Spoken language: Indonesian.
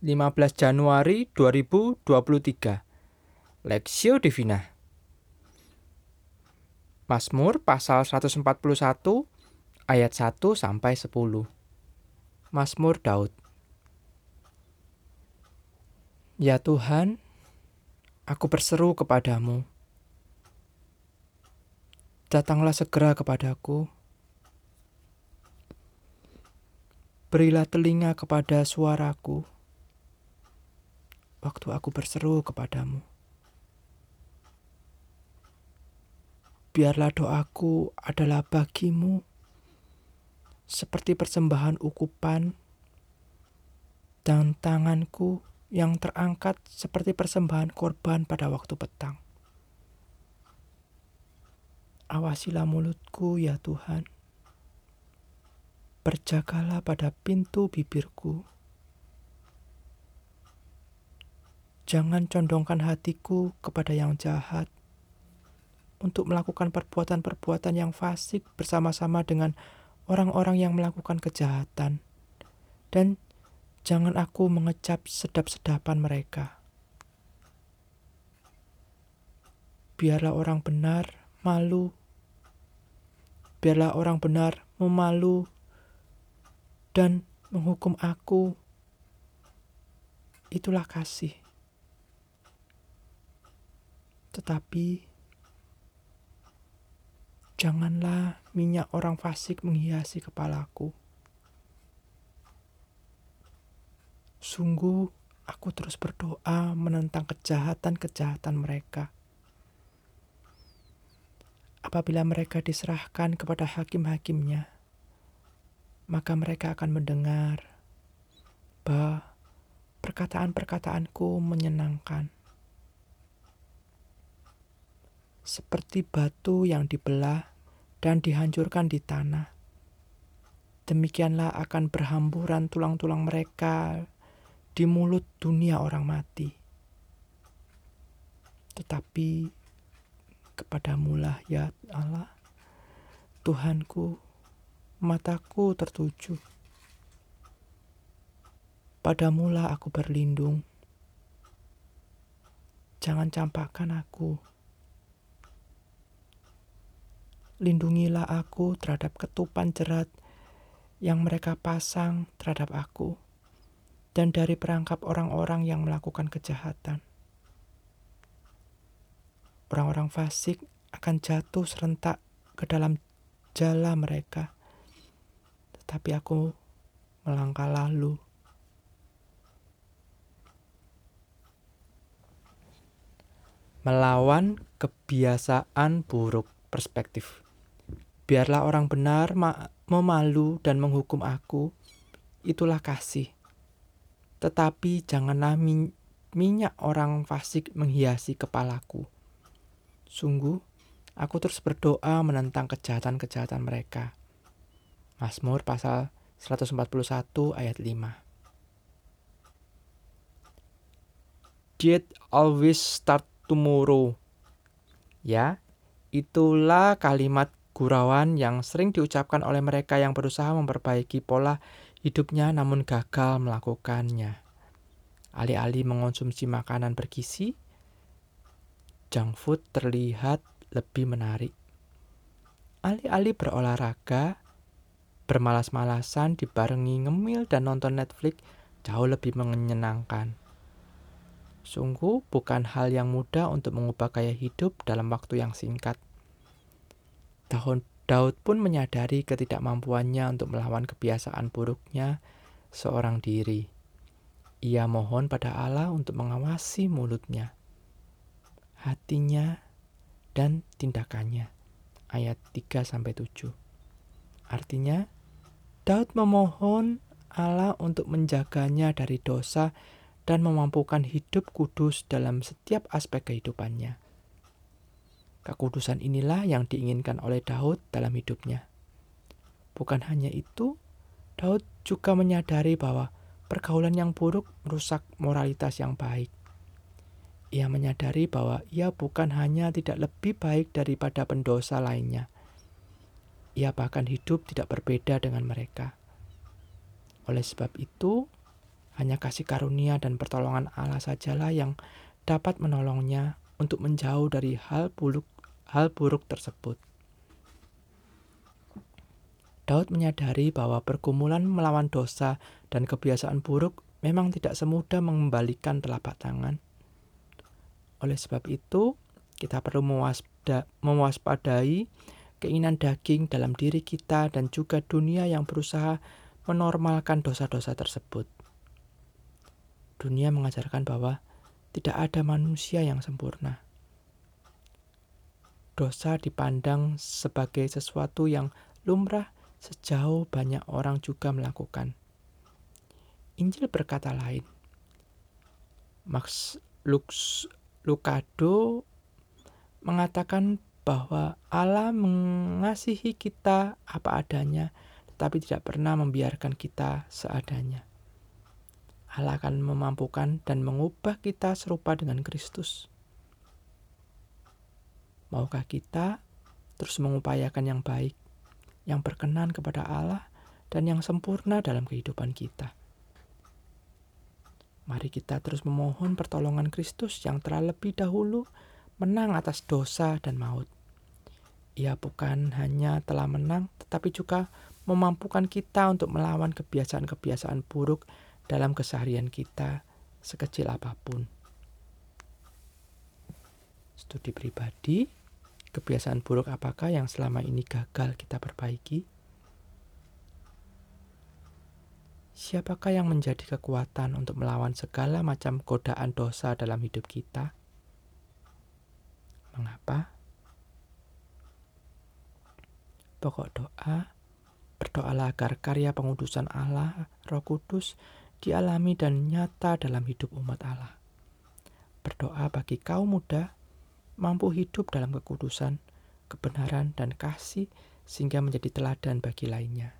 15 Januari 2023 Lexio Divina. Mazmur pasal 141 ayat 1 sampai 10 Mazmur Daud. Ya Tuhan, aku berseru kepadamu. Datanglah segera kepadaku. Berilah telinga kepada suaraku waktu aku berseru kepadamu. Biarlah doaku adalah bagimu seperti persembahan ukupan dan tanganku yang terangkat seperti persembahan korban pada waktu petang. Awasilah mulutku ya Tuhan. Berjagalah pada pintu bibirku Jangan condongkan hatiku kepada yang jahat untuk melakukan perbuatan-perbuatan yang fasik bersama-sama dengan orang-orang yang melakukan kejahatan. Dan jangan aku mengecap sedap-sedapan mereka. Biarlah orang benar malu. Biarlah orang benar memalu dan menghukum aku. Itulah kasih. Tetapi janganlah minyak orang fasik menghiasi kepalaku. Sungguh aku terus berdoa menentang kejahatan-kejahatan mereka. Apabila mereka diserahkan kepada hakim-hakimnya, maka mereka akan mendengar bahwa perkataan-perkataanku menyenangkan seperti batu yang dibelah dan dihancurkan di tanah. Demikianlah akan berhamburan tulang-tulang mereka di mulut dunia orang mati. Tetapi kepadamulah ya Allah, Tuhanku, mataku tertuju. Padamulah aku berlindung. Jangan campakkan aku lindungilah aku terhadap ketupan jerat yang mereka pasang terhadap aku, dan dari perangkap orang-orang yang melakukan kejahatan. Orang-orang fasik akan jatuh serentak ke dalam jala mereka, tetapi aku melangkah lalu. Melawan kebiasaan buruk perspektif. Biarlah orang benar memalu dan menghukum aku, itulah kasih. Tetapi janganlah min minyak orang fasik menghiasi kepalaku. Sungguh, aku terus berdoa menentang kejahatan-kejahatan mereka. Mazmur pasal 141 ayat 5. Did always start tomorrow. Ya, itulah kalimat gurauan yang sering diucapkan oleh mereka yang berusaha memperbaiki pola hidupnya namun gagal melakukannya. Alih-alih mengonsumsi makanan bergizi, junk food terlihat lebih menarik. Alih-alih berolahraga, bermalas-malasan dibarengi ngemil dan nonton Netflix jauh lebih menyenangkan. Sungguh bukan hal yang mudah untuk mengubah gaya hidup dalam waktu yang singkat. Tahun Daud pun menyadari ketidakmampuannya untuk melawan kebiasaan buruknya seorang diri. Ia mohon pada Allah untuk mengawasi mulutnya, hatinya, dan tindakannya. Ayat 3 7. Artinya, Daud memohon Allah untuk menjaganya dari dosa dan memampukan hidup kudus dalam setiap aspek kehidupannya. Kekudusan inilah yang diinginkan oleh Daud dalam hidupnya. Bukan hanya itu, Daud juga menyadari bahwa pergaulan yang buruk merusak moralitas yang baik. Ia menyadari bahwa ia bukan hanya tidak lebih baik daripada pendosa lainnya. Ia bahkan hidup tidak berbeda dengan mereka. Oleh sebab itu, Hanya kasih karunia dan pertolongan Allah sajalah yang dapat menolongnya untuk menjauh dari hal buruk, hal buruk tersebut. Daud menyadari bahwa pergumulan melawan dosa dan kebiasaan buruk memang tidak semudah mengembalikan telapak tangan. Oleh sebab itu, kita perlu mewaspadai keinginan daging dalam diri kita dan juga dunia yang berusaha menormalkan dosa-dosa tersebut. Dunia mengajarkan bahwa tidak ada manusia yang sempurna. Dosa dipandang sebagai sesuatu yang lumrah sejauh banyak orang juga melakukan. Injil berkata lain. Max Lux Lucado mengatakan bahwa Allah mengasihi kita apa adanya, tetapi tidak pernah membiarkan kita seadanya. Allah akan memampukan dan mengubah kita serupa dengan Kristus. Maukah kita terus mengupayakan yang baik, yang berkenan kepada Allah, dan yang sempurna dalam kehidupan kita? Mari kita terus memohon pertolongan Kristus yang telah lebih dahulu menang atas dosa dan maut. Ia bukan hanya telah menang, tetapi juga memampukan kita untuk melawan kebiasaan-kebiasaan buruk dalam keseharian kita sekecil apa pun. Studi pribadi, kebiasaan buruk apakah yang selama ini gagal kita perbaiki? Siapakah yang menjadi kekuatan untuk melawan segala macam godaan dosa dalam hidup kita? Mengapa? Pokok doa, berdoalah agar karya pengudusan Allah, Roh Kudus, dialami dan nyata dalam hidup umat Allah. Berdoa bagi kaum muda mampu hidup dalam kekudusan, kebenaran, dan kasih sehingga menjadi teladan bagi lainnya.